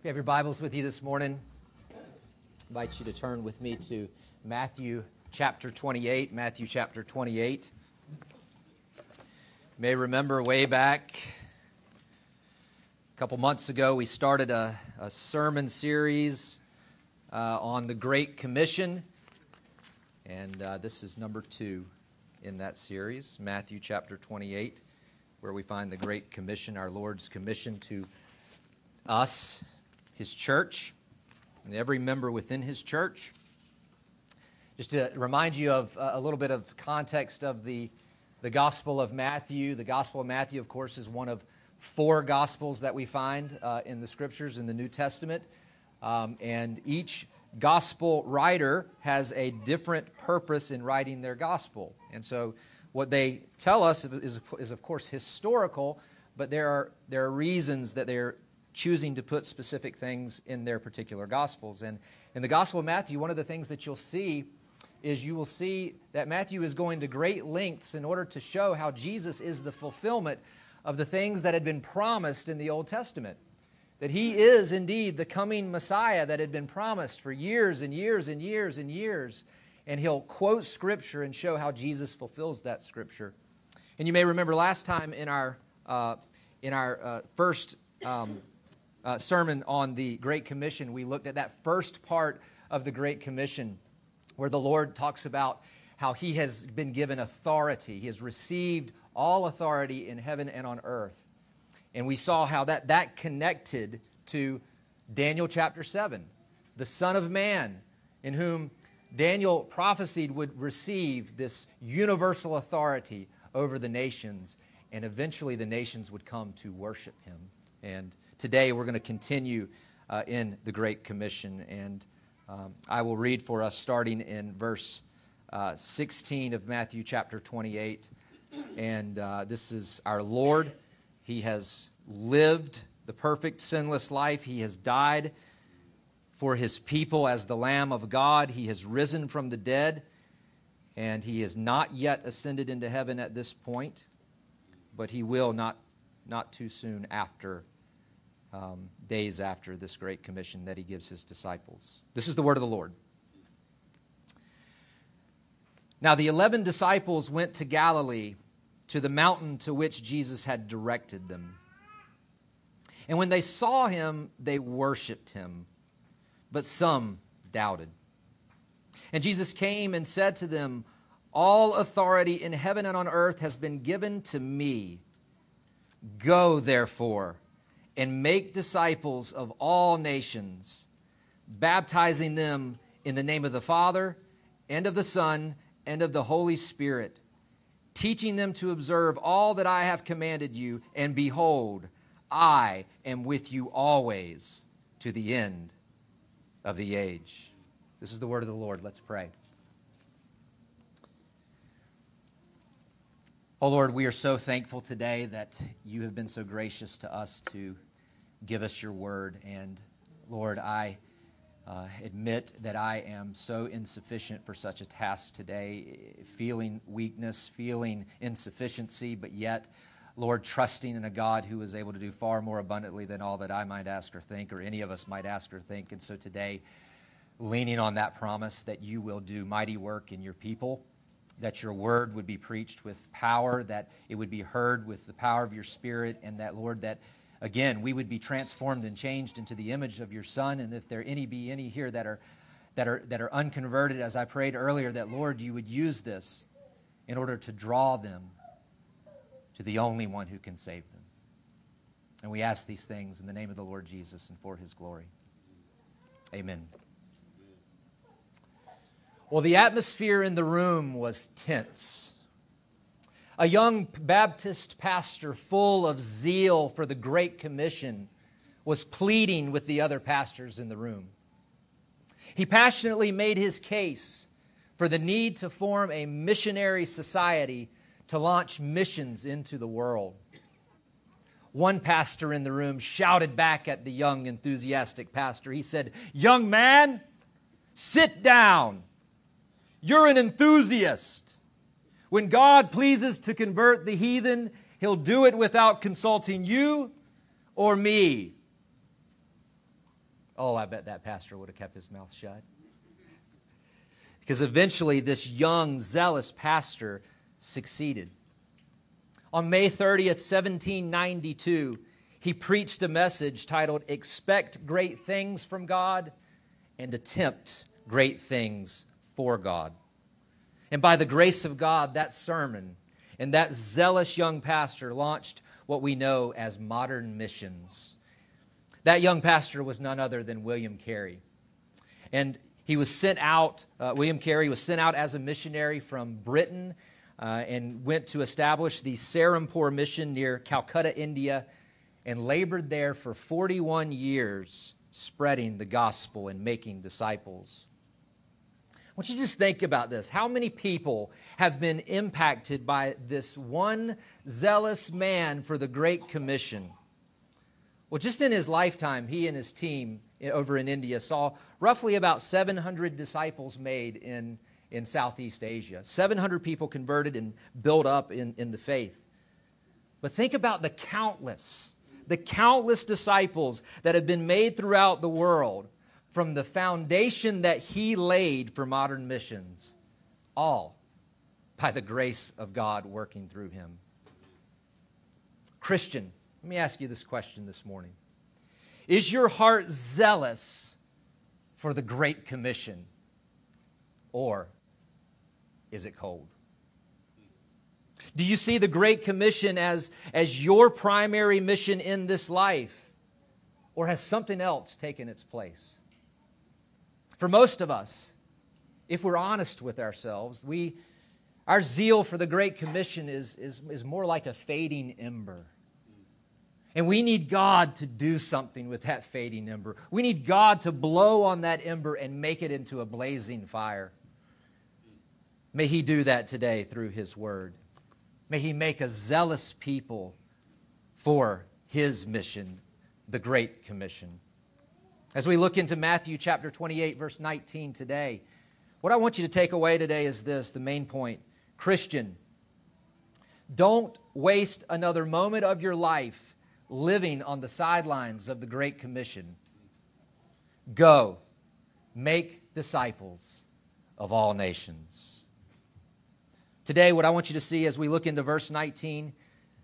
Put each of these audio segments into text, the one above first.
If you have your Bibles with you this morning, I invite you to turn with me to Matthew chapter 28. Matthew chapter 28. You may remember way back a couple months ago, we started a, a sermon series uh, on the Great Commission, and uh, this is number two in that series, Matthew chapter 28, where we find the Great Commission, our Lord's commission to us his church and every member within his church. Just to remind you of uh, a little bit of context of the, the Gospel of Matthew. The Gospel of Matthew, of course, is one of four Gospels that we find uh, in the Scriptures in the New Testament. Um, and each Gospel writer has a different purpose in writing their Gospel. And so what they tell us is, is of course, historical, but there are, there are reasons that they're choosing to put specific things in their particular gospels. And in the Gospel of Matthew, one of the things that you'll see is you will see that Matthew is going to great lengths in order to show how Jesus is the fulfillment of the things that had been promised in the Old Testament. That he is indeed the coming Messiah that had been promised for years and years and years and years. And he'll quote Scripture and show how Jesus fulfills that Scripture. And you may remember last time in our, uh, in our uh, first um, uh, sermon on the Great Commission, we looked at that first part of the Great Commission where the Lord talks about how he has been given authority. He has received all authority in heaven and on earth. And we saw how that, that connected to Daniel chapter 7, the Son of Man, in whom Daniel prophesied would receive this universal authority over the nations, and eventually the nations would come to worship him. And today we're going to continue uh, in the Great Commission. And um, I will read for us starting in verse uh, 16 of Matthew chapter 28. And uh, this is our Lord. He has lived the perfect, sinless life. He has died for his people as the Lamb of God. He has risen from the dead. And he has not yet ascended into heaven at this point, but he will not, not too soon after um, days after this great commission that he gives his disciples. This is the word of the Lord. Now, the eleven disciples went to Galilee, to the mountain to which Jesus had directed them. And when they saw him, they worshiped him, but some doubted. And Jesus came and said to them, All authority in heaven and on earth has been given to me. Go, therefore and make disciples of all nations, baptizing them in the name of the Father and of the Son and of the Holy Spirit, teaching them to observe all that I have commanded you. And behold, I am with you always to the end of the age. This is the word of the Lord. Let's pray. Oh Lord, we are so thankful today that you have been so gracious to us to give us your word. And Lord, I uh, admit that I am so insufficient for such a task today, feeling weakness, feeling insufficiency, but yet, Lord, trusting in a God who is able to do far more abundantly than all that I might ask or think, or any of us might ask or think. And so today, leaning on that promise that you will do mighty work in your people that your word would be preached with power, that it would be heard with the power of your spirit, and that, Lord, that again we would be transformed and changed into the image of your Son. And if there any be any here that are that are that are unconverted, as I prayed earlier, that Lord, you would use this in order to draw them to the only one who can save them. And we ask these things in the name of the Lord Jesus and for his glory. Amen. Well, the atmosphere in the room was tense. A young Baptist pastor, full of zeal for the Great Commission, was pleading with the other pastors in the room. He passionately made his case for the need to form a missionary society to launch missions into the world. One pastor in the room shouted back at the young, enthusiastic pastor. He said, Young man, sit down. You're an enthusiast. When God pleases to convert the heathen, he'll do it without consulting you or me. Oh, I bet that pastor would have kept his mouth shut. Because eventually, this young, zealous pastor succeeded. On May 30th, 1792, he preached a message titled Expect Great Things from God and Attempt Great Things for God. And by the grace of God, that sermon and that zealous young pastor launched what we know as modern missions. That young pastor was none other than William Carey. And he was sent out, uh, William Carey was sent out as a missionary from Britain uh, and went to establish the Serampore mission near Calcutta, India, and labored there for 41 years, spreading the gospel and making disciples. Want you to just think about this. How many people have been impacted by this one zealous man for the Great Commission? Well, just in his lifetime, he and his team over in India saw roughly about 700 disciples made in, in Southeast Asia. 700 people converted and built up in, in the faith. But think about the countless, the countless disciples that have been made throughout the world from the foundation that he laid for modern missions, all by the grace of God working through him. Christian, let me ask you this question this morning Is your heart zealous for the Great Commission, or is it cold? Do you see the Great Commission as, as your primary mission in this life? Or has something else taken its place? For most of us, if we're honest with ourselves, we, our zeal for the Great Commission is, is, is more like a fading ember. And we need God to do something with that fading ember. We need God to blow on that ember and make it into a blazing fire. May He do that today through His Word. May He make a zealous people for His mission, the Great Commission. As we look into Matthew chapter 28, verse 19 today, what I want you to take away today is this the main point Christian, don't waste another moment of your life living on the sidelines of the Great Commission. Go, make disciples of all nations. Today, what I want you to see as we look into verse 19,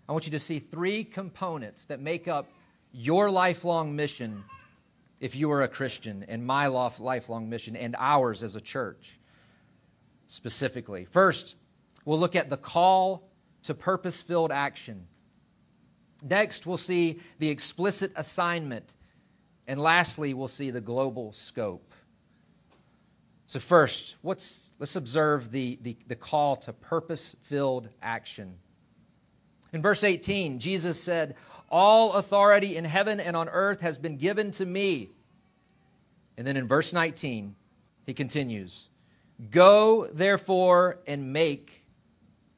I want you to see three components that make up your lifelong mission if you are a Christian, and my lifelong mission, and ours as a church specifically. First, we'll look at the call to purpose filled action. Next, we'll see the explicit assignment. And lastly, we'll see the global scope. So, first, let's, observe the, the, the call to purpose filled action. In verse 18, Jesus said, All authority in heaven and on earth has been given to me. And then in verse 19, he continues, Go therefore and make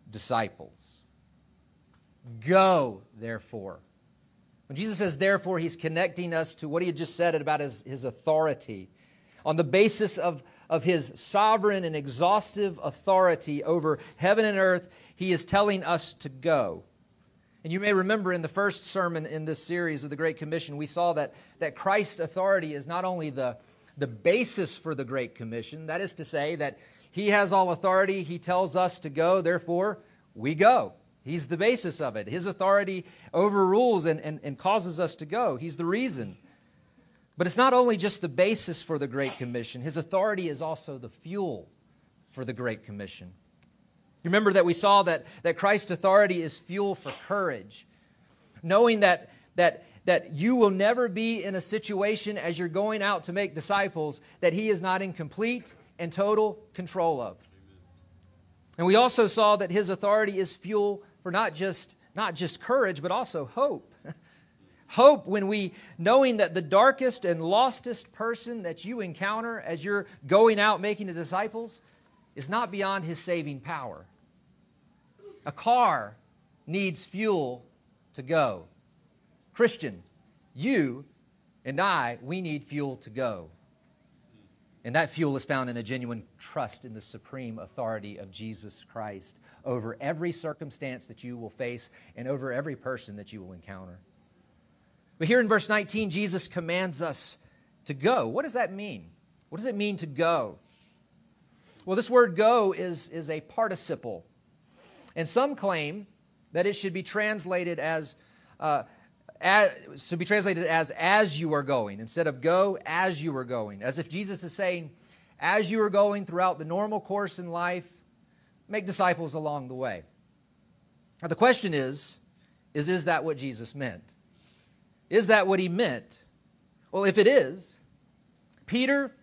disciples. Go, therefore. When Jesus says therefore, he's connecting us to what he had just said about his, his authority. On the basis of, of his sovereign and exhaustive authority over heaven and earth, he is telling us to go. And you may remember in the first sermon in this series of the Great Commission, we saw that, that Christ's authority is not only the, the basis for the Great Commission, that is to say, that he has all authority, he tells us to go, therefore, we go. He's the basis of it. His authority overrules and, and, and causes us to go. He's the reason. But it's not only just the basis for the Great Commission, His authority is also the fuel for the Great Commission. Remember that we saw that, that Christ's authority is fuel for courage, knowing that, that, that you will never be in a situation as you're going out to make disciples that He is not in complete and total control of. And we also saw that His authority is fuel for not just, not just courage, but also hope. hope when we, knowing that the darkest and lostest person that you encounter as you're going out making the disciples is not beyond his saving power. A car needs fuel to go. Christian, you and I, we need fuel to go. And that fuel is found in a genuine trust in the supreme authority of Jesus Christ over every circumstance that you will face and over every person that you will encounter. But here in verse 19, Jesus commands us to go. What does that mean? What does it mean to go? Well, this word go is, is a participle. And some claim that it should be translated as, uh, as should be translated as as you are going instead of go as you are going. As if jesus is saying as you are going throughout the normal course in life make disciples along the way. Now the question is is is that what jesus meant? Is that what he meant? Well if it is peter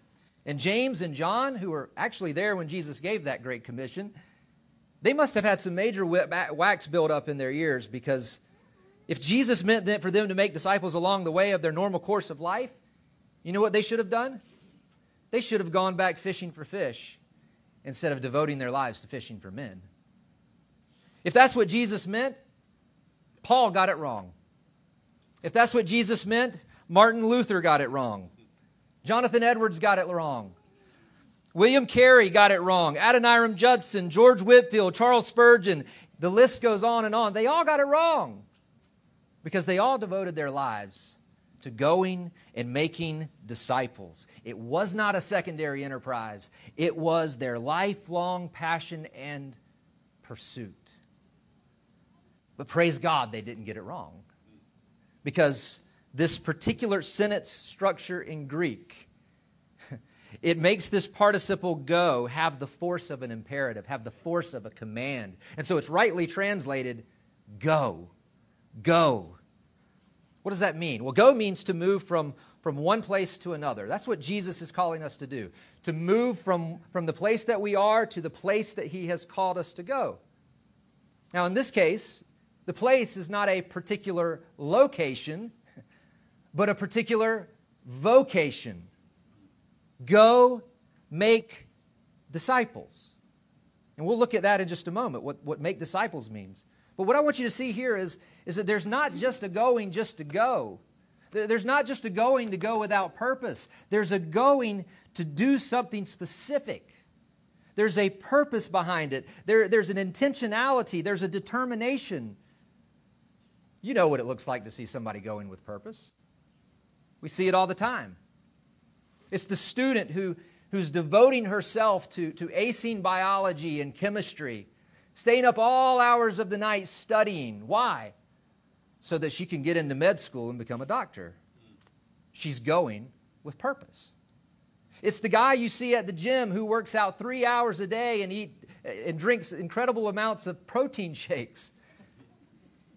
and james and john who were actually there when jesus gave that great commission they must have had some major wax build up in their ears because if Jesus meant that for them to make disciples along the way of their normal course of life, you know what they should have done? They should have gone back fishing for fish instead of devoting their lives to fishing for men. If that's what Jesus meant, Paul got it wrong. If that's what Jesus meant, Martin Luther got it wrong. Jonathan Edwards got it wrong. William Carey got it wrong. Adoniram Judson, George Whitefield, Charles Spurgeon, the list goes on and on. They all got it wrong because they all devoted their lives to going and making disciples. It was not a secondary enterprise, it was their lifelong passion and pursuit. But praise God, they didn't get it wrong. Because this particular sentence structure in Greek, it makes this participle go have the force of an imperative, have the force of a command. And so it's rightly translated go. Go. What does that mean? Well, go means to move from, from one place to another. That's what Jesus is calling us to do to move from, from the place that we are to the place that he has called us to go. Now, in this case, the place is not a particular location, but a particular vocation. Go make disciples. And we'll look at that in just a moment, what, what make disciples means. But what I want you to see here is, is that there's not just a going just to go. There's not just a going to go without purpose. There's a going to do something specific. There's a purpose behind it. There, there's an intentionality. There's a determination. You know what it looks like to see somebody going with purpose. We see it all the time. It's the student who, who's devoting herself to, to acing biology and chemistry staying up all hours of the night studying. Why? So that she can get into med school and become a doctor. She's going with purpose. It's the guy you see at the gym who works out three hours a day and eat and drinks incredible amounts of protein shakes.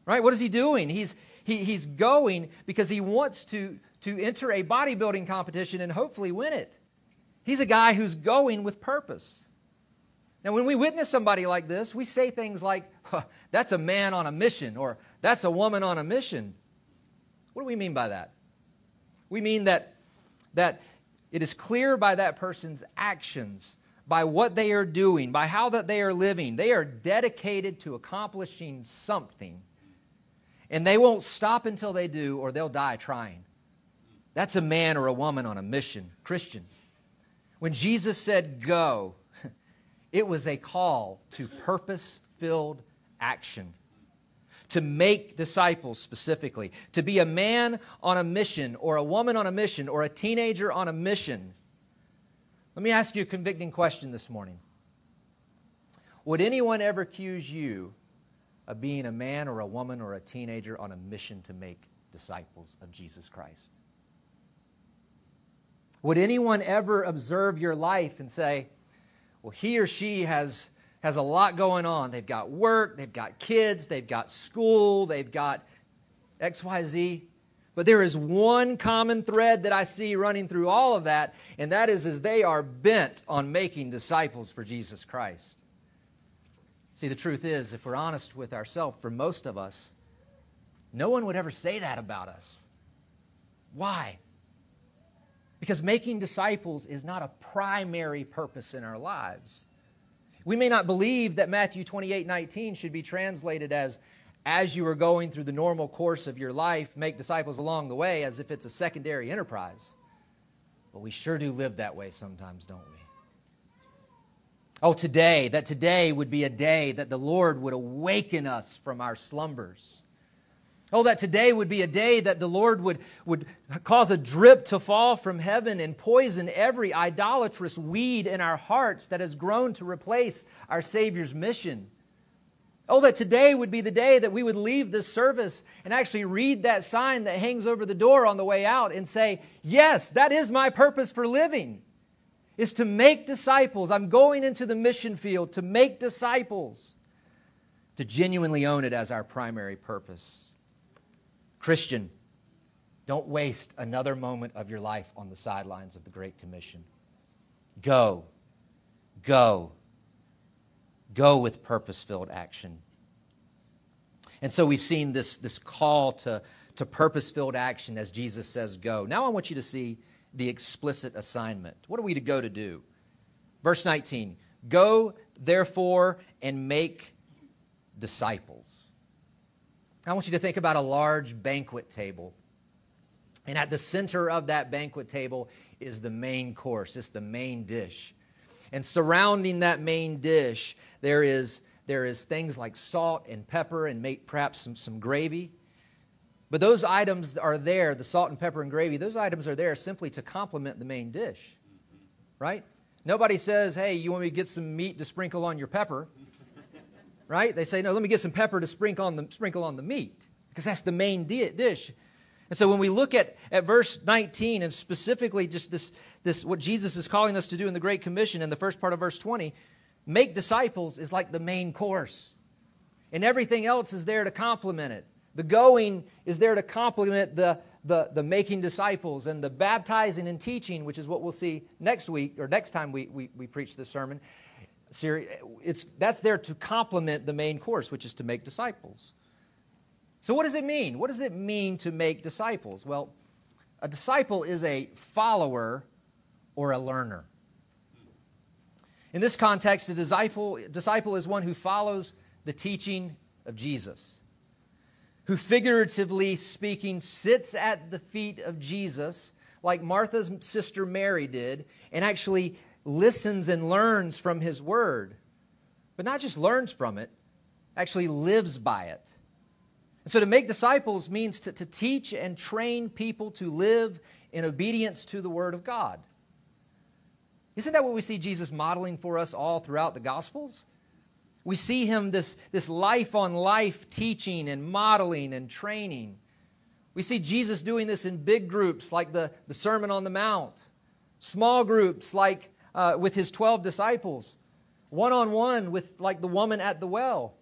Right? What is he doing? He's he, he's going because he wants to, to enter a bodybuilding competition and hopefully win it. He's a guy who's going with purpose. Now, when we witness somebody like this, we say things like, huh, that's a man on a mission, or that's a woman on a mission. What do we mean by that? We mean that, that it is clear by that person's actions, by what they are doing, by how that they are living, they are dedicated to accomplishing something. And they won't stop until they do, or they'll die trying. That's a man or a woman on a mission, Christian. When Jesus said, Go, it was a call to purpose filled action, to make disciples specifically, to be a man on a mission, or a woman on a mission, or a teenager on a mission. Let me ask you a convicting question this morning. Would anyone ever accuse you of being a man or a woman or a teenager on a mission to make disciples of Jesus Christ? Would anyone ever observe your life and say, well, he or she has, has a lot going on. They've got work, they've got kids, they've got school, they've got XYZ. But there is one common thread that I see running through all of that, and that is as they are bent on making disciples for Jesus Christ. See, the truth is, if we're honest with ourselves, for most of us, no one would ever say that about us. Why? Because making disciples is not a primary purpose in our lives. We may not believe that Matthew 28 19 should be translated as, as you are going through the normal course of your life, make disciples along the way, as if it's a secondary enterprise. But we sure do live that way sometimes, don't we? Oh, today, that today would be a day that the Lord would awaken us from our slumbers Oh, that today would be a day that the Lord would, would cause a drip to fall from heaven and poison every idolatrous weed in our hearts that has grown to replace our Savior's mission. Oh, that today would be the day that we would leave this service and actually read that sign that hangs over the door on the way out and say, Yes, that is my purpose for living, is to make disciples. I'm going into the mission field to make disciples, to genuinely own it as our primary purpose. Christian, don't waste another moment of your life on the sidelines of the Great Commission. Go, go, go with purpose filled action. And so we've seen this, this call to, to purpose filled action as Jesus says, go. Now I want you to see the explicit assignment. What are we to go to do? Verse 19 Go, therefore, and make disciples. I want you to think about a large banquet table. And at the center of that banquet table is the main course, it's the main dish. And surrounding that main dish, there is, there is things like salt and pepper and make perhaps some, some gravy. But those items are there, the salt and pepper and gravy, those items are there simply to complement the main dish. Right? Nobody says, hey, you want me to get some meat to sprinkle on your pepper? Right? They say, no, let me get some pepper to sprinkle on the, sprinkle on the meat, because that's the main di- dish. And so when we look at, at verse 19 and specifically just this, this, what Jesus is calling us to do in the Great Commission in the first part of verse 20, make disciples is like the main course. And everything else is there to complement it. The going is there to complement the, the, the making disciples and the baptizing and teaching, which is what we'll see next week or next time we, we, we preach this sermon, it's, that's there to complement the main course, which is to make disciples. So, what does it mean? What does it mean to make disciples? Well, a disciple is a follower or a learner. In this context, a disciple, disciple is one who follows the teaching of Jesus, who figuratively speaking sits at the feet of Jesus, like Martha's sister Mary did, and actually listens and learns from his word, but not just learns from it, actually lives by it. And so to make disciples means to, to teach and train people to live in obedience to the word of God. Isn't that what we see Jesus modeling for us all throughout the Gospels? We see him this, this life on life teaching and modeling and training. We see Jesus doing this in big groups like the, the Sermon on the Mount, small groups like uh, with his 12 disciples, one on one with like the woman at the well.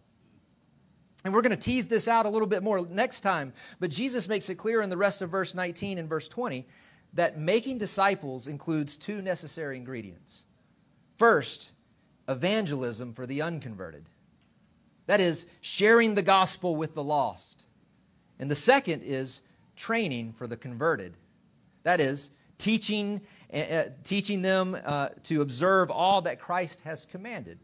And we're going to tease this out a little bit more next time, but Jesus makes it clear in the rest of verse 19 and verse 20 that making disciples includes two necessary ingredients. First, evangelism for the unconverted. That is, sharing the gospel with the lost. And the second is training for the converted. That is, teaching teaching them uh, to observe all that Christ has commanded.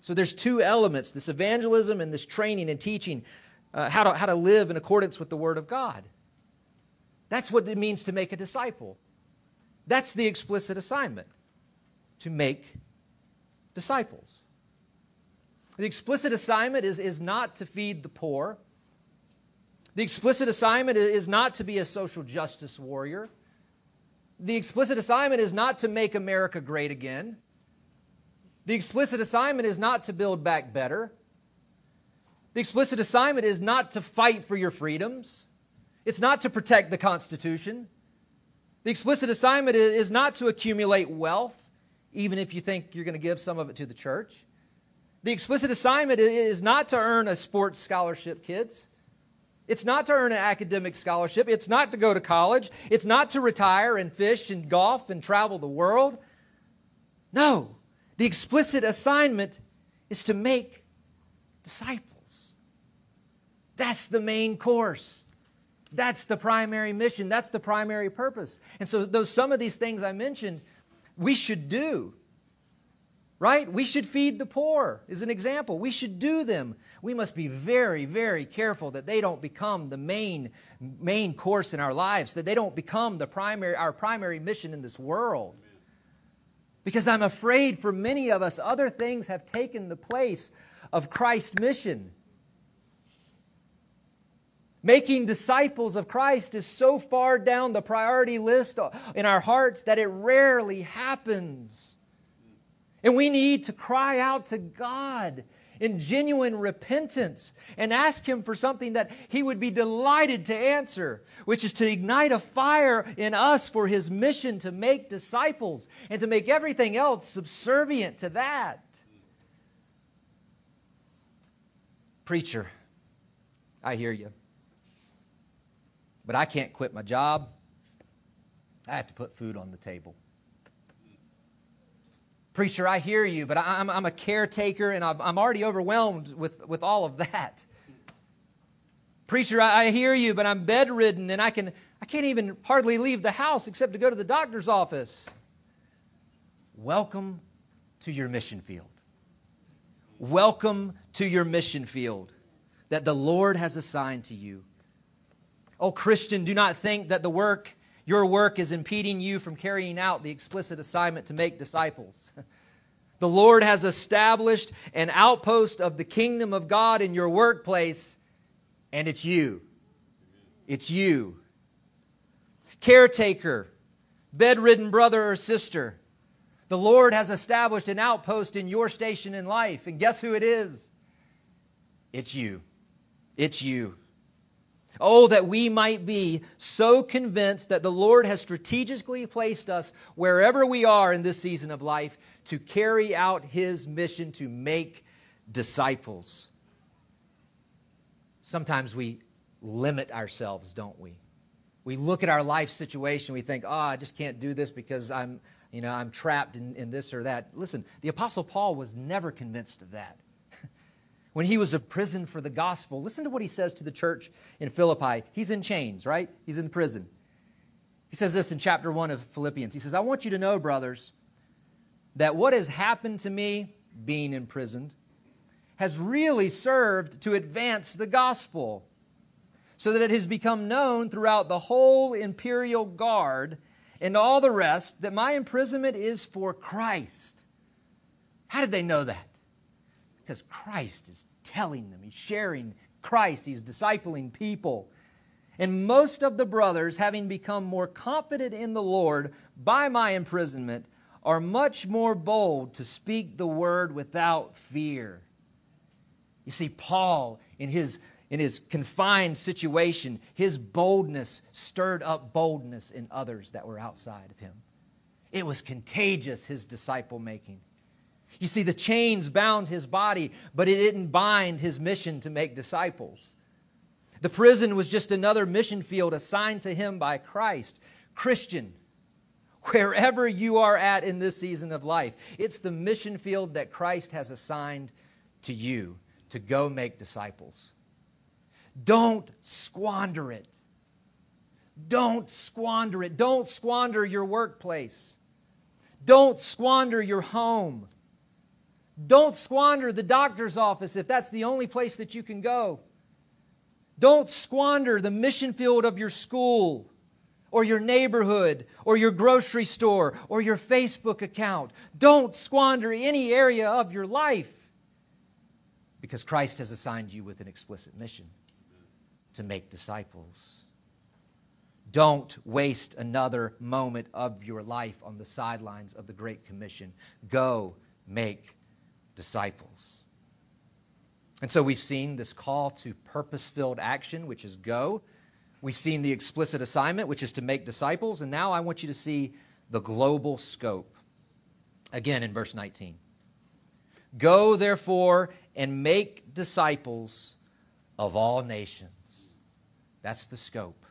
So there's two elements this evangelism and this training and teaching uh, how, to, how to live in accordance with the Word of God. That's what it means to make a disciple. That's the explicit assignment to make disciples. The explicit assignment is, is not to feed the poor. The explicit assignment is not to be a social justice warrior. The explicit assignment is not to make America great again. The explicit assignment is not to build back better. The explicit assignment is not to fight for your freedoms. It's not to protect the Constitution. The explicit assignment is not to accumulate wealth, even if you think you're going to give some of it to the church. The explicit assignment is not to earn a sports scholarship, kids. It's not to earn an academic scholarship. It's not to go to college. It's not to retire and fish and golf and travel the world. No, the explicit assignment is to make disciples. That's the main course. That's the primary mission. That's the primary purpose. And so, those some of these things I mentioned, we should do right? We should feed the poor, is an example. We should do them. We must be very, very careful that they don't become the main, main course in our lives, that they don't become the primary, our primary mission in this world. Because I'm afraid for many of us, other things have taken the place of Christ's mission. Making disciples of Christ is so far down the priority list in our hearts that it rarely happens. And we need to cry out to God in genuine repentance and ask Him for something that He would be delighted to answer, which is to ignite a fire in us for His mission to make disciples and to make everything else subservient to that. Preacher, I hear you. But I can't quit my job. I have to put food on the table. Preacher, I hear you, but I'm, I'm a caretaker and I'm already overwhelmed with, with all of that. Preacher, I, I hear you, but I'm bedridden and I, can, I can't even hardly leave the house except to go to the doctor's office. Welcome to your mission field. Welcome to your mission field that the Lord has assigned to you. Oh, Christian, do not think that the work your work is impeding you from carrying out the explicit assignment to make disciples. The Lord has established an outpost of the kingdom of God in your workplace, and it's you. It's you. Caretaker, bedridden brother or sister, the Lord has established an outpost in your station in life, and guess who it is? It's you. It's you. Oh, that we might be so convinced that the Lord has strategically placed us wherever we are in this season of life to carry out His mission to make disciples. Sometimes we limit ourselves, don't we? We look at our life situation, we think, oh, I just can't do this because I'm, you know, I'm trapped in, in this or that. Listen, the Apostle Paul was never convinced of that when he was imprisoned for the gospel. Listen to what he says to the church in Philippi. He's in chains, right? He's in prison. He says this in chapter 1 of Philippians. He says, I want you to know, brothers, that what has happened to me, being imprisoned, has really served to advance the gospel, so that it has become known throughout the whole imperial guard and all the rest that my imprisonment is for Christ. How did they know that? Because Christ is telling them, He's sharing Christ, He's discipling people. And most of the brothers, having become more confident in the Lord by my imprisonment, are much more bold to speak the word without fear. You see, Paul, in his, in his confined situation, his boldness stirred up boldness in others that were outside of him. It was contagious, his disciple making. You see, the chains bound his body, but it didn't bind his mission to make disciples. The prison was just another mission field assigned to him by Christ. Christian, wherever you are at in this season of life, it's the mission field that Christ has assigned to you to go make disciples. Don't squander it. Don't squander it. Don't squander your workplace. Don't squander your home. Don't squander the doctor's office if that's the only place that you can go. Don't squander the mission field of your school or your neighborhood or your grocery store or your Facebook account. Don't squander any area of your life because Christ has assigned you with an explicit mission to make disciples. Don't waste another moment of your life on the sidelines of the Great Commission. Go make disciples. And so we've seen this call to purpose filled action, which is go. We've seen the explicit assignment, which is to make disciples. And now I want you to see the global scope. Again in verse 19. Go, therefore, and make disciples of all nations. That's the scope.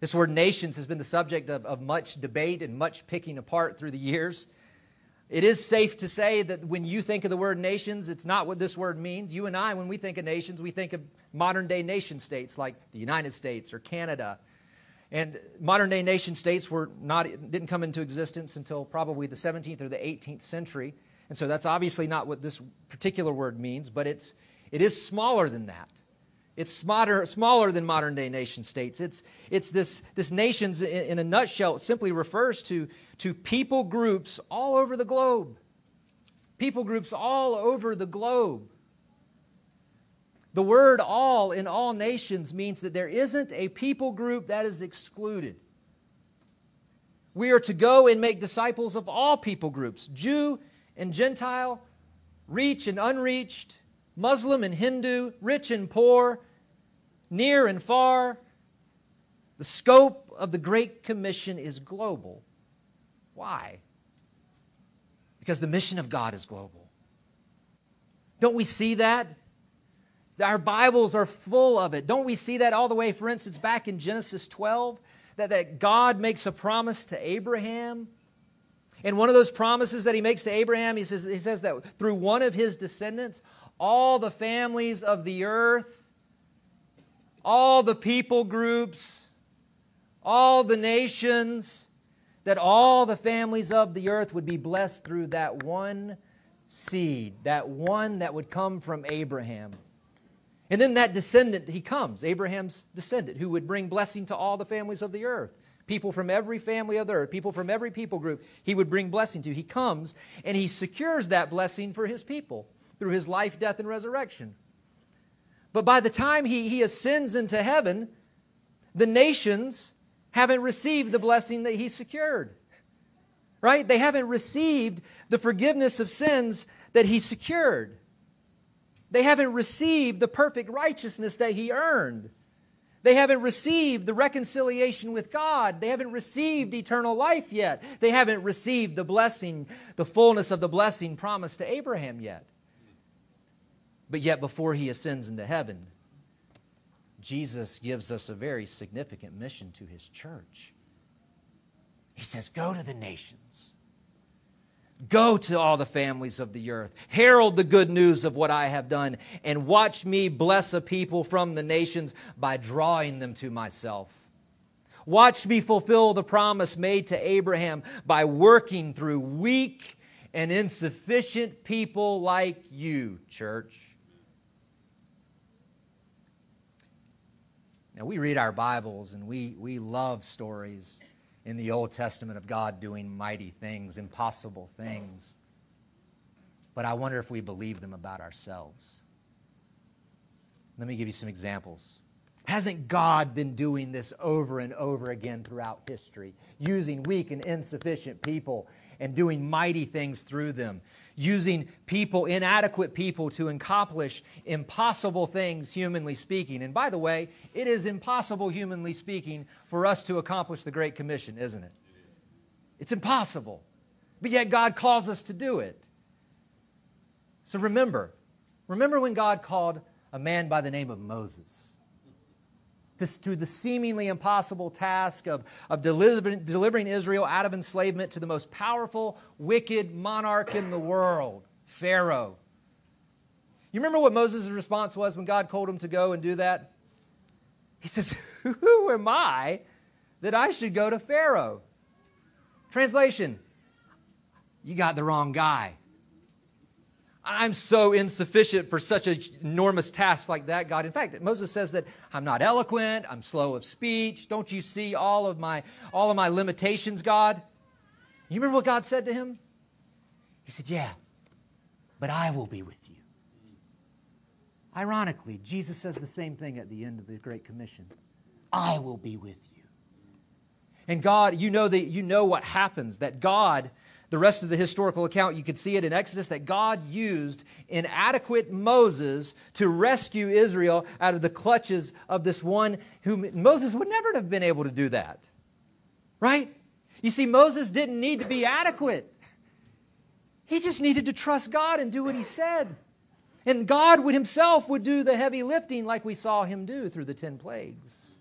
This word nations has been the subject of, of much debate and much picking apart through the years. It is safe to say that when you think of the word nations, it's not what this word means. You and I, when we think of nations, we think of modern day nation states like the United States or Canada. And modern day nation states were not, didn't come into existence until probably the 17th or the 18th century. And so that's obviously not what this particular word means, but it's, it is smaller than that. It's smaller, smaller than modern day nation states. It's, it's this, this nations, in, in a nutshell, simply refers to, to people groups all over the globe. People groups all over the globe. The word all in all nations means that there isn't a people group that is excluded. We are to go and make disciples of all people groups Jew and Gentile, reach and unreached, Muslim and Hindu, rich and poor, near and far. The scope of the Great Commission is global. Why? Because the mission of God is global. Don't we see that? Our Bibles are full of it. Don't we see that all the way, for instance, back in Genesis 12? that, that God makes a promise to Abraham. And one of those promises that he makes to Abraham, he says, he says that through one of his descendants, all the families of the earth, all the people groups, all the nations, that all the families of the earth would be blessed through that one seed, that one that would come from Abraham. And then that descendant, he comes, Abraham's descendant, who would bring blessing to all the families of the earth. People from every family of the earth, people from every people group, he would bring blessing to. He comes and he secures that blessing for his people through his life, death, and resurrection. But by the time he, he ascends into heaven, the nations haven't received the blessing that he secured. Right? They haven't received the forgiveness of sins that he secured. They haven't received the perfect righteousness that he earned. They haven't received the reconciliation with God. They haven't received eternal life yet. They haven't received the blessing, the fullness of the blessing promised to Abraham yet. But yet, before he ascends into heaven, Jesus gives us a very significant mission to his church. He says, Go to the nations Go to all the families of the earth, herald the good news of what I have done, and watch me bless a people from the nations by drawing them to myself. Watch me fulfill the promise made to Abraham by working through weak and insufficient people like you, church. Now, we read our Bibles and we, we love stories in the Old Testament of God doing mighty things, impossible things. But I wonder if we believe them about ourselves. Let me give you some examples. Hasn't God been doing this over and over again throughout history, using weak and insufficient people and doing mighty things through them? using people, inadequate people, to accomplish impossible things, humanly speaking. And by the way, it is impossible, humanly speaking, for us to accomplish the Great Commission, isn't it? It's impossible. But yet God calls us to do it. So remember, remember when God called a man by the name of Moses this, to the seemingly impossible task of, of delivering, delivering Israel out of enslavement to the most powerful, wicked monarch in the world, Pharaoh. You remember what Moses' response was when God called him to go and do that? He says, Who am I that I should go to Pharaoh? Translation, you got the wrong guy. I'm so insufficient for such an enormous task like that, God. In fact, Moses says that I'm not eloquent, I'm slow of speech. Don't you see all of my all of my limitations, God? You remember what God said to him? He said, "Yeah, but I will be with you." Ironically, Jesus says the same thing at the end of the Great Commission. I will be with you. And God, you know that you know what happens that God the rest of the historical account, you could see it in Exodus that God used inadequate Moses to rescue Israel out of the clutches of this one who Moses would never have been able to do that. Right? You see, Moses didn't need to be adequate, he just needed to trust God and do what he said. And God would himself would do the heavy lifting like we saw him do through the 10 plagues.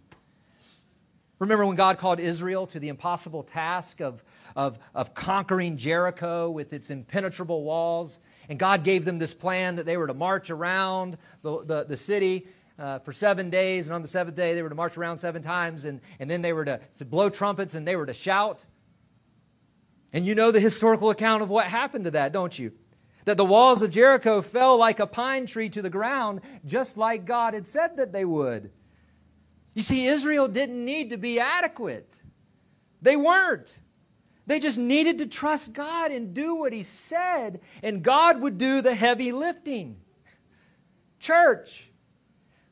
Remember when God called Israel to the impossible task of of, of conquering Jericho with its impenetrable walls. And God gave them this plan that they were to march around the, the, the city uh, for seven days. And on the seventh day, they were to march around seven times. And, and then they were to, to blow trumpets and they were to shout. And you know the historical account of what happened to that, don't you? That the walls of Jericho fell like a pine tree to the ground, just like God had said that they would. You see, Israel didn't need to be adequate, they weren't. They just needed to trust God and do what He said, and God would do the heavy lifting. Church,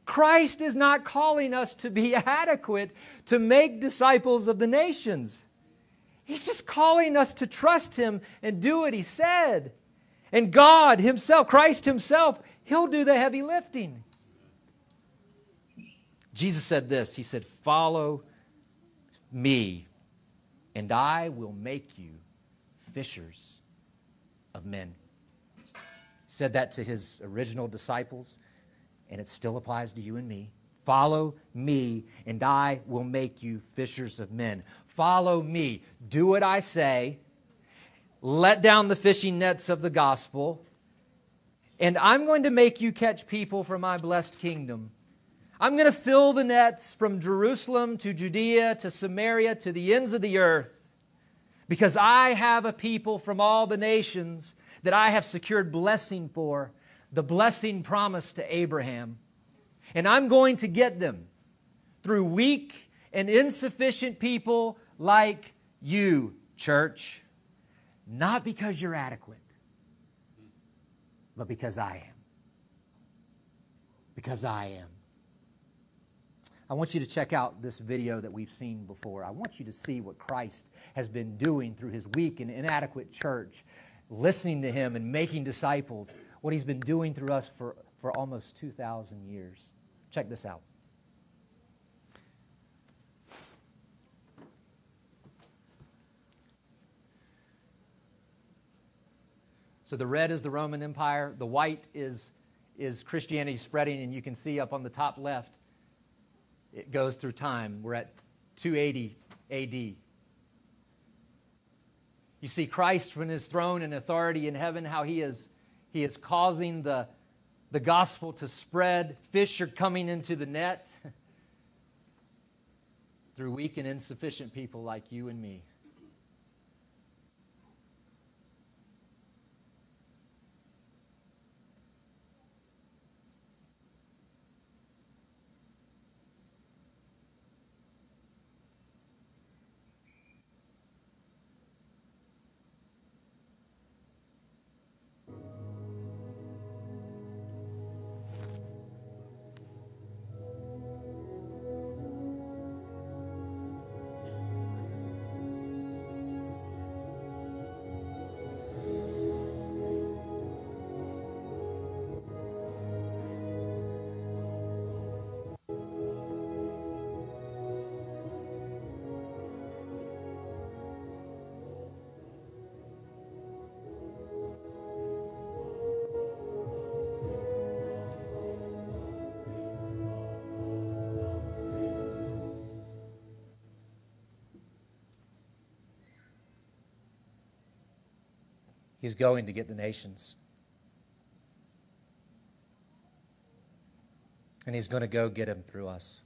Christ is not calling us to be adequate to make disciples of the nations. He's just calling us to trust Him and do what He said. And God Himself, Christ Himself, He'll do the heavy lifting. Jesus said this He said, Follow me, and I will make you fishers of men. He said that to His original disciples, and it still applies to you and me. Follow me, and I will make you fishers of men. Follow me. Do what I say. Let down the fishing nets of the gospel. And I'm going to make you catch people for my blessed kingdom. I'm going to fill the nets from Jerusalem to Judea to Samaria to the ends of the earth because I have a people from all the nations that I have secured blessing for, the blessing promised to Abraham. And I'm going to get them through weak and insufficient people like you, church. Not because you're adequate, but because I am. Because I am. I want you to check out this video that we've seen before. I want you to see what Christ has been doing through his weak and inadequate church, listening to him and making disciples, what he's been doing through us for, for almost 2,000 years. Check this out. So the red is the Roman Empire, the white is, is Christianity spreading, and you can see up on the top left, it goes through time. We're at 280 AD. You see Christ from his throne and authority in heaven, how he is, he is causing the, the gospel to spread. Fish are coming into the net through weak and insufficient people like you and me. He's going to get the nations. And he's going to go get them through us.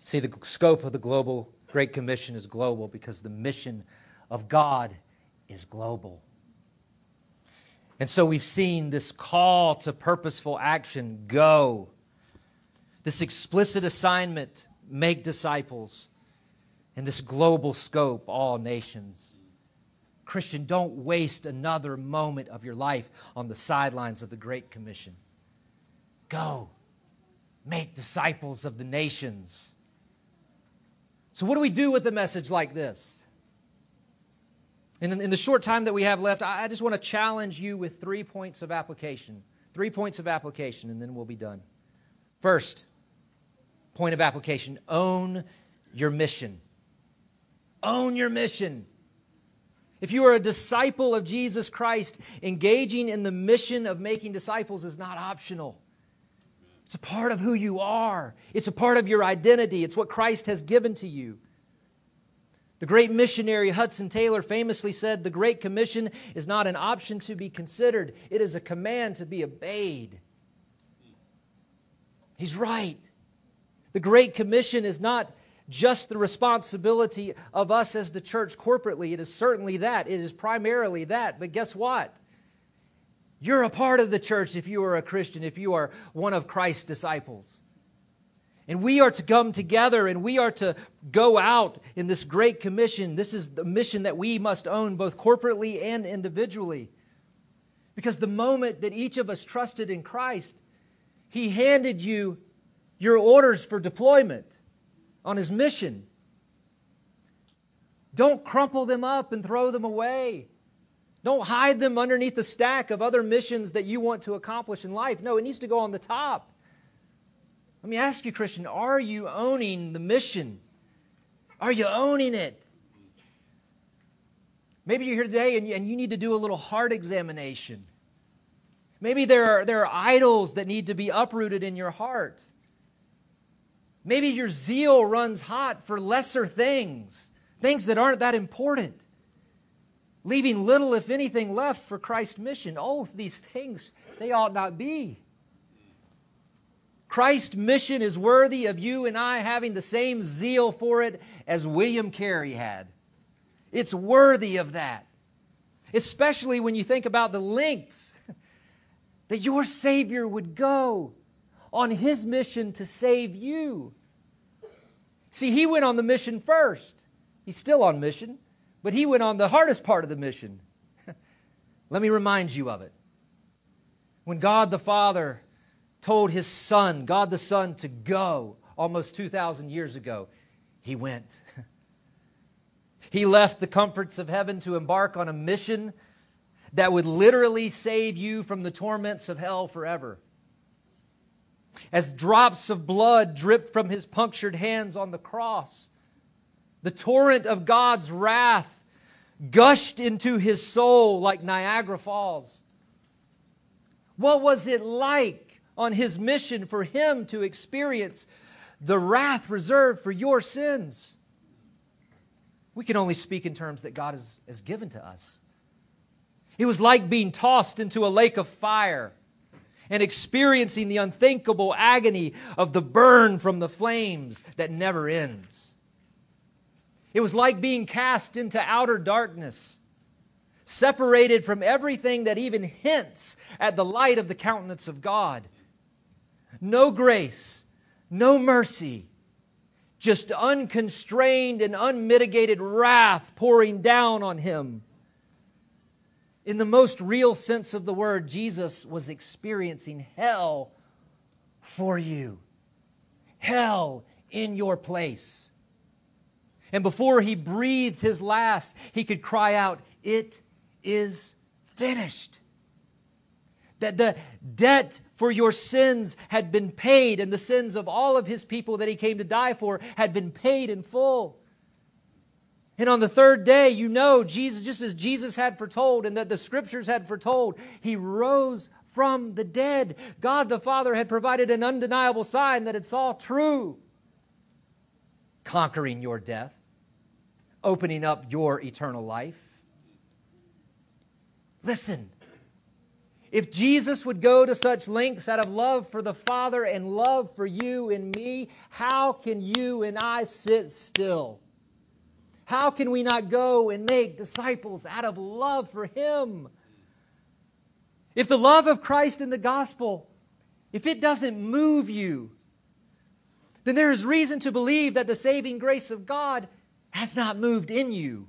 See, the scope of the global Great Commission is global because the mission of God is global. And so we've seen this call to purposeful action go, this explicit assignment make disciples, and this global scope all nations. Christian, don't waste another moment of your life on the sidelines of the Great Commission. Go, make disciples of the nations. So, what do we do with a message like this? In the short time that we have left, I just want to challenge you with three points of application. Three points of application, and then we'll be done. First, point of application own your mission. Own your mission. If you are a disciple of Jesus Christ, engaging in the mission of making disciples is not optional. It's a part of who you are, it's a part of your identity, it's what Christ has given to you. The great missionary Hudson Taylor famously said, The Great Commission is not an option to be considered, it is a command to be obeyed. He's right. The Great Commission is not just the responsibility of us as the church corporately. It is certainly that. It is primarily that. But guess what? You're a part of the church if you are a Christian, if you are one of Christ's disciples. And we are to come together and we are to go out in this great commission. This is the mission that we must own both corporately and individually. Because the moment that each of us trusted in Christ, He handed you your orders for deployment on His mission. Don't crumple them up and throw them away. Don't hide them underneath the stack of other missions that you want to accomplish in life. No, it needs to go on the top. Let me ask you, Christian, are you owning the mission? Are you owning it? Maybe you're here today and you, and you need to do a little heart examination. Maybe there are, there are idols that need to be uprooted in your heart. Maybe your zeal runs hot for lesser things, things that aren't that important, leaving little, if anything, left for Christ's mission. Oh, these things, they ought not be. Christ's mission is worthy of you and I having the same zeal for it as William Carey had. It's worthy of that. Especially when you think about the lengths that your Savior would go on his mission to save you. See, he went on the mission first. He's still on mission, but he went on the hardest part of the mission. Let me remind you of it. When God the Father told his Son, God the Son, to go almost 2,000 years ago, he went. he left the comforts of heaven to embark on a mission that would literally save you from the torments of hell forever. As drops of blood dripped from his punctured hands on the cross, the torrent of God's wrath gushed into his soul like Niagara Falls. What was it like on his mission for him to experience the wrath reserved for your sins? We can only speak in terms that God has, has given to us. It was like being tossed into a lake of fire and experiencing the unthinkable agony of the burn from the flames that never ends. It was like being cast into outer darkness, separated from everything that even hints at the light of the countenance of God. No grace, no mercy, just unconstrained and unmitigated wrath pouring down on him in the most real sense of the word, Jesus was experiencing hell for you. Hell in your place. And before he breathed his last, he could cry out, It is finished. That the debt for your sins had been paid, and the sins of all of his people that he came to die for had been paid in full. And on the third day, you know, Jesus, just as Jesus had foretold and that the scriptures had foretold, he rose from the dead. God the Father had provided an undeniable sign that it's all true. Conquering your death, opening up your eternal life. Listen, if Jesus would go to such lengths out of love for the Father and love for you and me, how can you and I sit still? How can we not go and make disciples out of love for Him? If the love of Christ in the gospel, if it doesn't move you, then there is reason to believe that the saving grace of God has not moved in you.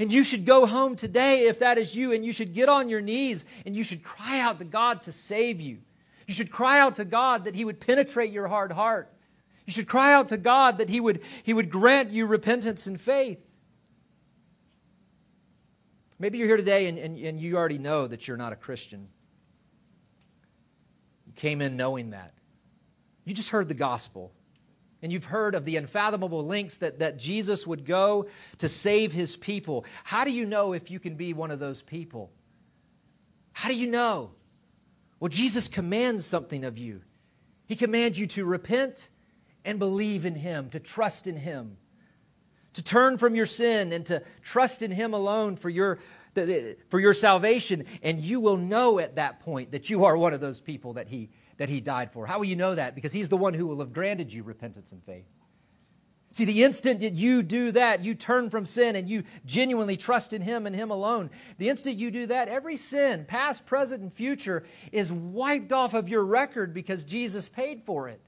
And you should go home today if that is you, and you should get on your knees and you should cry out to God to save you. You should cry out to God that He would penetrate your hard heart. You should cry out to God that He would, he would grant you repentance and faith. Maybe you're here today and, and, and you already know that you're not a Christian. You came in knowing that. You just heard the gospel. And you've heard of the unfathomable lengths that, that Jesus would go to save his people. How do you know if you can be one of those people? How do you know? Well, Jesus commands something of you. He commands you to repent and believe in Him, to trust in Him, to turn from your sin and to trust in Him alone for your, for your salvation. And you will know at that point that you are one of those people that He, that he died for. How will you know that? Because He's the one who will have granted you repentance and faith. See, the instant that you do that, you turn from sin and you genuinely trust in Him and Him alone. The instant you do that, every sin, past, present, and future, is wiped off of your record because Jesus paid for it.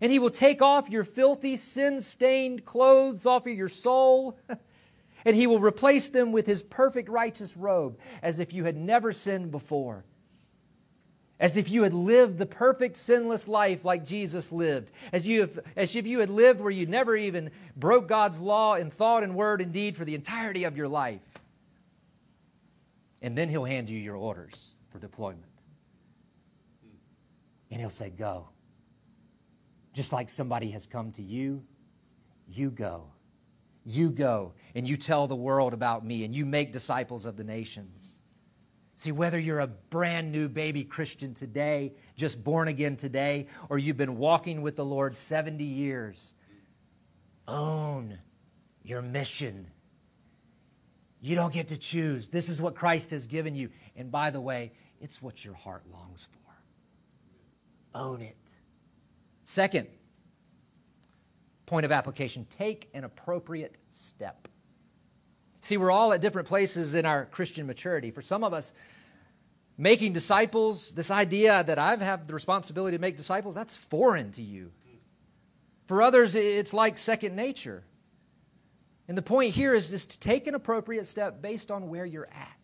And he will take off your filthy, sin stained clothes off of your soul, and he will replace them with his perfect righteous robe, as if you had never sinned before. as if you had lived the perfect sinless life like Jesus lived, as, you have, as if you had lived where you never even broke God's law in thought and word and deed for the entirety of your life. And then He'll hand you your orders for deployment. And He'll say, Go. Just like somebody has come to you, you go. You go and you tell the world about me and you make disciples of the nations. See, whether you're a brand new baby Christian today, just born again today, or you've been walking with the Lord 70 years, own your mission. You don't get to choose. This is what Christ has given you. And by the way, it's what your heart longs for. Own it. Second, point of application take an appropriate step. See, we're all at different places in our Christian maturity. For some of us, making disciples, this idea that I have the responsibility to make disciples, that's foreign to you. For others, it's like second nature. And the point here is just to take an appropriate step based on where you're at.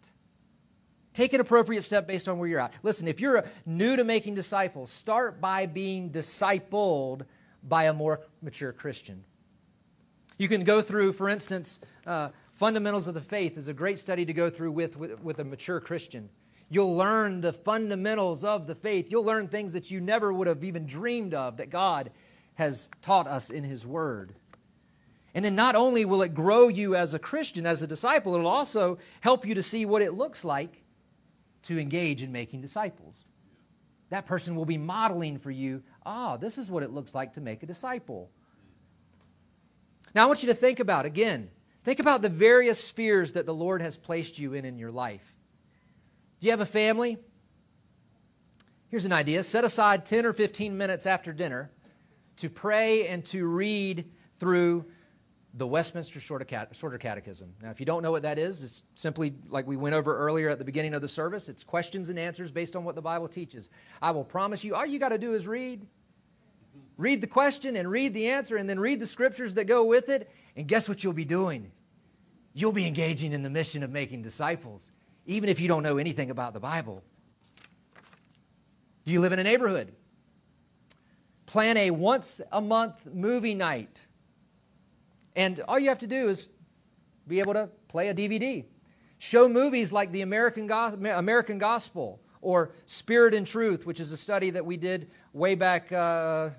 Take an appropriate step based on where you're at. Listen, if you're new to making disciples, start by being discipled by a more mature Christian. You can go through, for instance, uh, Fundamentals of the Faith is a great study to go through with, with, with a mature Christian. You'll learn the fundamentals of the faith. You'll learn things that you never would have even dreamed of that God has taught us in His Word. And then not only will it grow you as a Christian, as a disciple, it'll also help you to see what it looks like to engage in making disciples. That person will be modeling for you ah, this is what it looks like to make a disciple. Now, I want you to think about again Think about the various spheres that the Lord has placed you in in your life. Do you have a family? Here's an idea set aside 10 or 15 minutes after dinner to pray and to read through the Westminster Shorter Catechism. Now, if you don't know what that is, it's simply like we went over earlier at the beginning of the service. It's questions and answers based on what the Bible teaches. I will promise you, all you got to do is read. Read the question and read the answer, and then read the scriptures that go with it, and guess what you'll be doing? You'll be engaging in the mission of making disciples, even if you don't know anything about the Bible. Do you live in a neighborhood? Plan a once a month movie night. And all you have to do is be able to play a DVD. Show movies like the American, American Gospel or Spirit and Truth, which is a study that we did way back uh,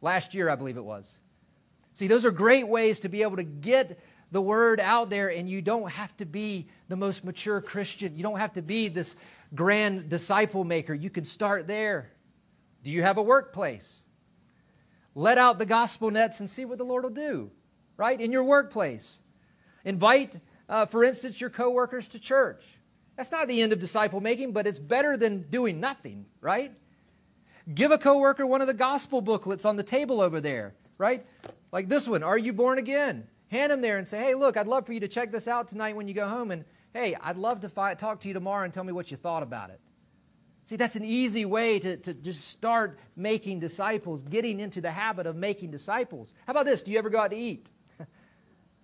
last year, I believe it was. See, those are great ways to be able to get the word out there, and you don't have to be the most mature Christian. You don't have to be this grand disciple maker. You can start there. Do you have a workplace? Let out the gospel nets and see what the Lord will do, right? In your workplace. Invite, uh, for instance, your coworkers to church. That's not the end of disciple making, but it's better than doing nothing, right? Give a coworker one of the gospel booklets on the table over there right? Like this one, Are You Born Again? Hand them there and say, Hey, look, I'd love for you to check this out tonight when you go home. And hey, I'd love to fi- talk to you tomorrow and tell me what you thought about it. See, that's an easy way to, to just start making disciples, getting into the habit of making disciples. How about this? Do you ever go out to eat?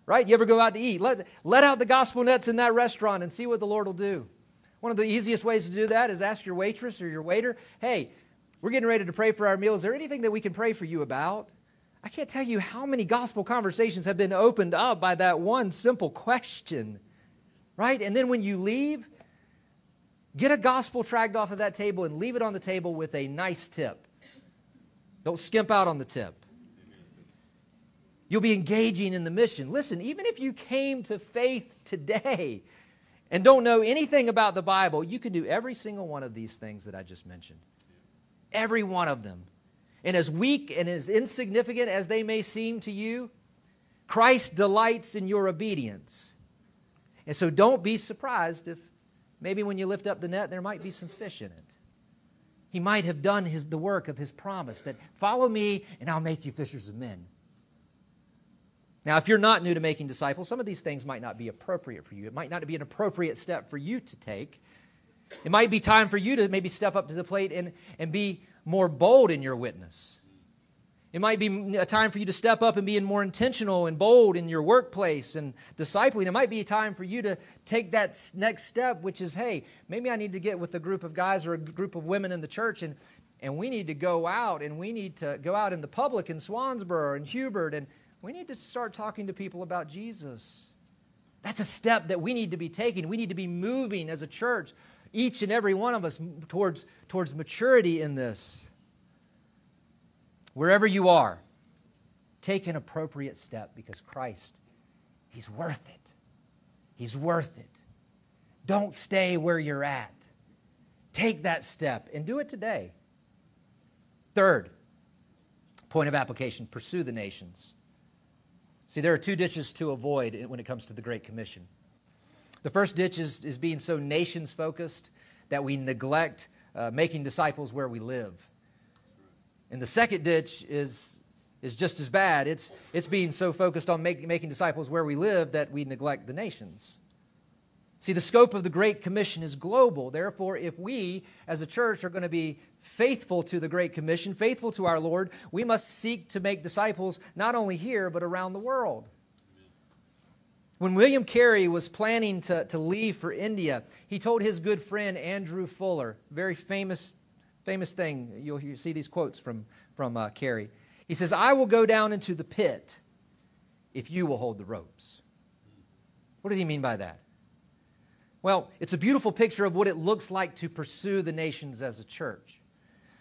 Right? You ever go out to eat? Let, let out the gospel nets in that restaurant and see what the Lord will do. One of the easiest ways to do that is ask your waitress or your waiter, hey, we're getting ready to pray for our meal. Is there anything that we can pray for you about? I can't tell you how many gospel conversations have been opened up by that one simple question, right? And then when you leave, get a gospel tract off of that table and leave it on the table with a nice tip. Don't skimp out on the tip. You'll be engaging in the mission. Listen, even if you came to faith today and don't know anything about the Bible, you can do every single one of these things that I just mentioned. Every one of them. And as weak and as insignificant as they may seem to you, Christ delights in your obedience. And so don't be surprised if maybe when you lift up the net, there might be some fish in it. He might have done his, the work of his promise that follow me and I'll make you fishers of men. Now, if you're not new to making disciples, some of these things might not be appropriate for you. It might not be an appropriate step for you to take. It might be time for you to maybe step up to the plate and, and be more bold in your witness. It might be a time for you to step up and be more intentional and bold in your workplace and discipling. It might be a time for you to take that next step, which is, hey, maybe I need to get with a group of guys or a group of women in the church, and, and we need to go out and we need to go out in the public in Swansboro and Hubert, and we need to start talking to people about Jesus. That's a step that we need to be taking. We need to be moving as a church, each and every one of us, towards, towards maturity in this wherever you are, take an appropriate step because Christ, He's worth it. He's worth it. Don't stay where you're at. Take that step and do it today. Third, point of application pursue the nations. See, there are two ditches to avoid when it comes to the Great Commission. The first ditch is, is being so nations focused that we neglect uh, making disciples where we live. And the second ditch is, is just as bad. It's, it's being so focused on make, making disciples where we live that we neglect the nations. See, the scope of the Great Commission is global. Therefore, if we as a church are going to be faithful to the Great Commission, faithful to our Lord, we must seek to make disciples not only here, but around the world. When William Carey was planning to, to leave for India, he told his good friend Andrew Fuller, very famous famous thing. You'll hear, see these quotes from, from uh, Carey. He says, I will go down into the pit if you will hold the ropes. What did he mean by that? Well, it's a beautiful picture of what it looks like to pursue the nations as a church.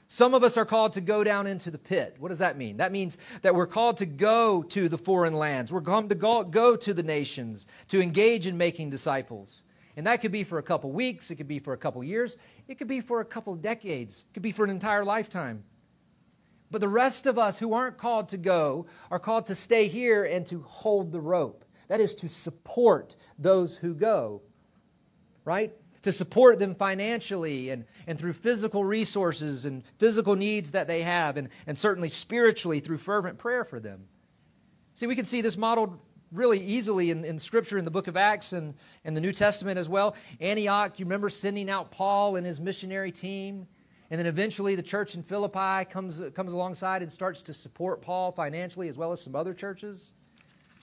Some of us are called to go down into the pit. What does that mean? That means that we're called to go to the foreign lands. We're called to go, to the nations, to engage in making disciples. And that could be for a couple weeks, it could be for a couple years, it could be for a couple decades, it could be for an entire lifetime. But the rest of us who aren't called to go are called to stay here and to hold the rope. That is to support those who go, right? To support them financially and, and through physical resources and physical needs that they have, and, and certainly spiritually through fervent prayer for them. See, we can see this modeled really easily in, in Scripture in the book of Acts and, and the New Testament as well. Antioch, you remember sending out Paul and his missionary team. And then eventually the church in Philippi comes, comes alongside and starts to support Paul financially as well as some other churches.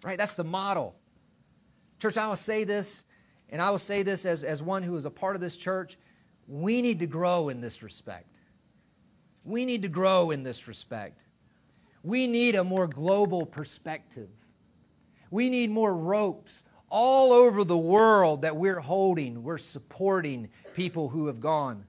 Right? That's the model. Church, I will say this, and I will say this as, as one who is a part of this church. We need to grow in this respect. We need to grow in this respect. We need a more global perspective. We need more ropes all over the world that we're holding. We're supporting people who have gone.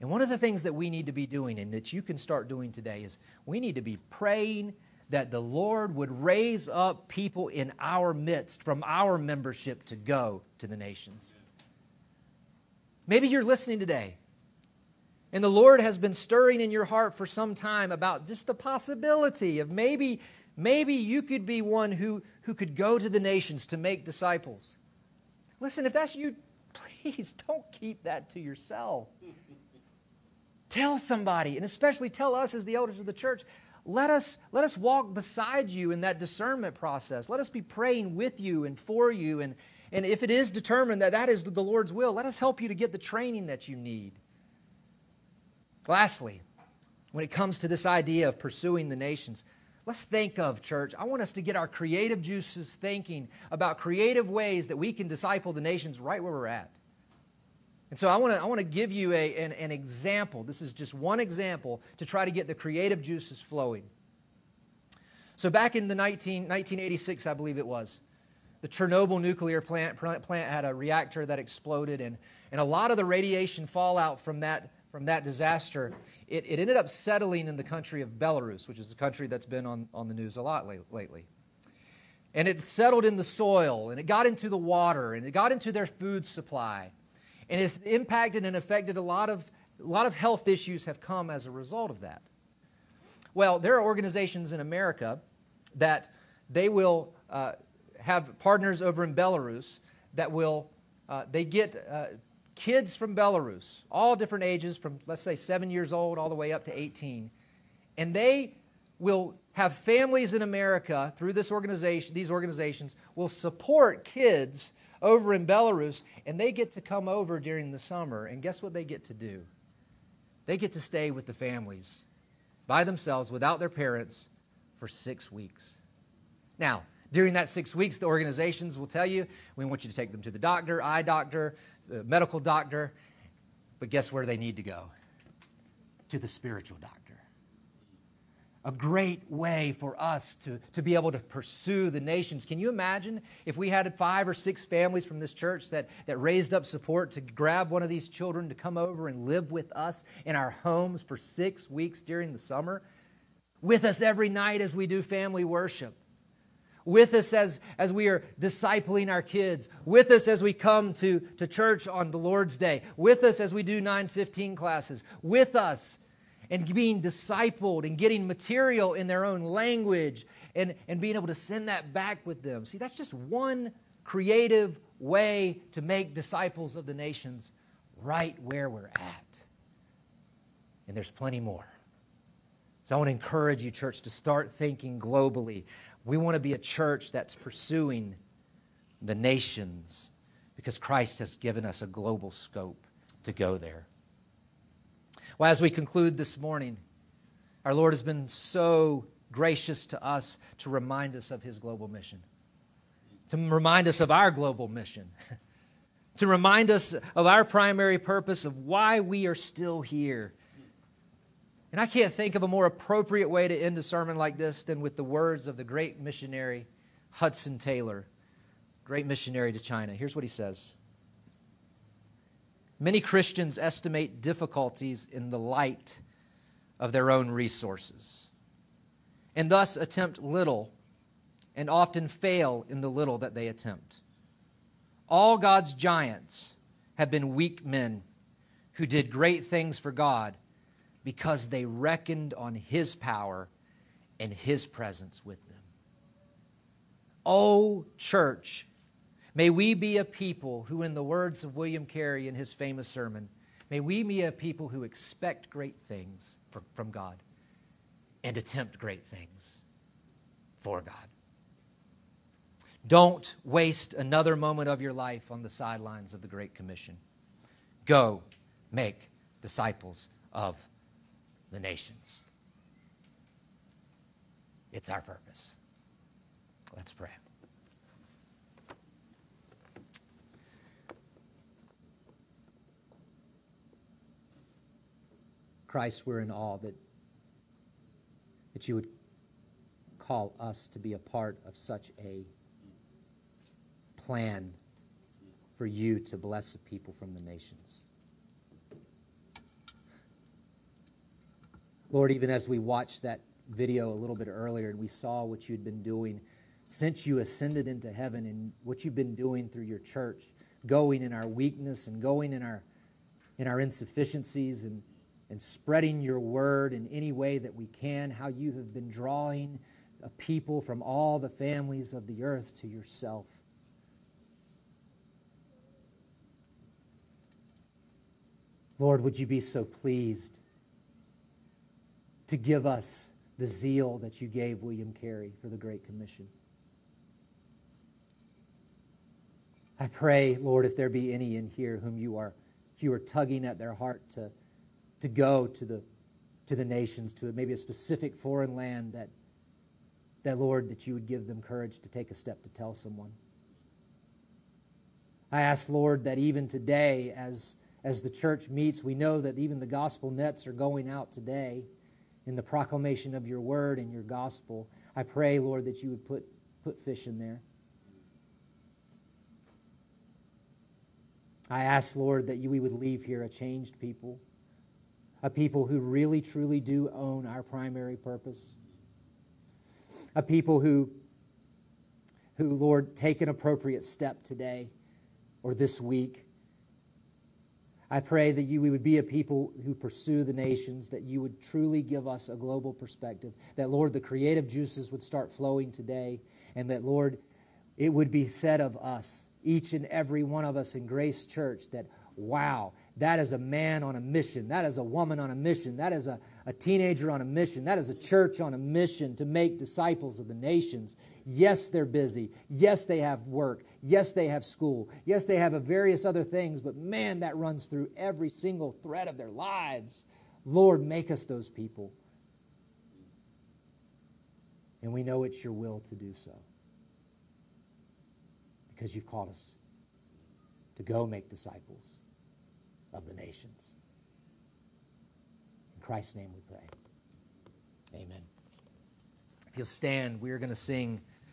And one of the things that we need to be doing and that you can start doing today is we need to be praying that the Lord would raise up people in our midst from our membership to go to the nations. Maybe you're listening today and the Lord has been stirring in your heart for some time about just the possibility of maybe Maybe you could be one who, who could go to the nations to make disciples. Listen, if that's you, please don't keep that to yourself. tell somebody, and especially tell us as the elders of the church. Let us, let us walk beside you in that discernment process. Let us be praying with you and for you. And, and if it is determined that that is the Lord's will, let us help you to get the training that you need. Lastly, when it comes to this idea of pursuing the nations, Let's think of, church. I want us to get our creative juices thinking about creative ways that we can disciple the nations right where we're at. And so I want to I want to give you a, an, an example. This is just one example to try to get the creative juices flowing. So back in the 19, 1986, I believe it was, the Chernobyl nuclear plant, plant had a reactor that exploded, and, and a lot of the radiation fallout from that, from that disaster it, it ended up settling in the country of Belarus, which is a country that's been on, on the news a lot lately. And it settled in the soil, and it got into the water, and it got into their food supply. And it's impacted and affected a lot of, a lot of health issues have come as a result of that. Well, there are organizations in America that they will uh, have partners over in Belarus that will, uh, they get uh, kids from Belarus, all different ages, from let's say seven years old all the way up to 18. And they will have families in America through this organization, these organizations will support kids over in Belarus, and they get to come over during the summer. And guess what they get to do? They get to stay with the families by themselves without their parents for six weeks. Now, during that six weeks, the organizations will tell you we want you to take them to the doctor, eye doctor, uh, medical doctor. But guess where they need to go? To the spiritual doctor. A great way for us to, to be able to pursue the nations. Can you imagine if we had five or six families from this church that, that raised up support to grab one of these children to come over and live with us in our homes for six weeks during the summer? With us every night as we do family worship with us as, as we are discipling our kids, with us as we come to, to church on the Lord's Day, with us as we do 915 classes, with us and being discipled and getting material in their own language and, and being able to send that back with them. See, that's just one creative way to make disciples of the nations right where we're at. And there's plenty more. So I want to encourage you, church, to start thinking globally. We want to be a church that's pursuing the nations because Christ has given us a global scope to go there. Well, as we conclude this morning, our Lord has been so gracious to us to remind us of his global mission, to remind us of our global mission, to remind us of our primary purpose of why we are still here and I can't think of a more appropriate way to end a sermon like this than with the words of the great missionary Hudson Taylor, great missionary to China. Here's what he says Many Christians estimate difficulties in the light of their own resources, and thus attempt little and often fail in the little that they attempt. All God's giants have been weak men who did great things for God because they reckoned on his power and his presence with them. Oh, church, may we be a people who, in the words of William Carey in his famous sermon, may we be a people who expect great things from God and attempt great things for God. Don't waste another moment of your life on the sidelines of the Great Commission. Go make disciples of the nations. It's our purpose. Let's pray. Christ, we're in awe that, that you would call us to be a part of such a plan for you to bless the people from the nations. Lord, even as we watched that video a little bit earlier and we saw what you'd been doing since you ascended into heaven and what you've been doing through your church, going in our weakness and going in our in our insufficiencies and, and spreading your word in any way that we can, how you have been drawing a people from all the families of the earth to yourself. Lord, would you be so pleased to give us the zeal that you gave William Carey for the Great Commission. I pray, Lord, if there be any in here whom you are, you are tugging at their heart to, to go to the, to the nations, to maybe a specific foreign land, that, that, Lord, that you would give them courage to take a step to tell someone. I ask, Lord, that even today, as, as the church meets, we know that even the gospel nets are going out today in the proclamation of your word and your gospel. I pray, Lord, that you would put, put fish in there. I ask, Lord, that you, we would leave here a changed people, a people who really, truly do own our primary purpose, a people who, who, Lord, take an appropriate step today or this week. I pray that you we would be a people who pursue the nations, that you would truly give us a global perspective, that, Lord, the creative juices would start flowing today, and that, Lord, it would be said of us, each and every one of us in Grace Church, that wow, that is a man on a mission. That is a woman on a mission. That is a, a teenager on a mission. That is a church on a mission to make disciples of the nations. Yes, they're busy. Yes, they have work. Yes, they have school. Yes, they have various other things, but man, that runs through every single thread of their lives. Lord, make us those people. And we know it's your will to do so because you've called us to go make disciples of the nations. In Christ's name we pray. Amen. If you'll stand, we are going to sing.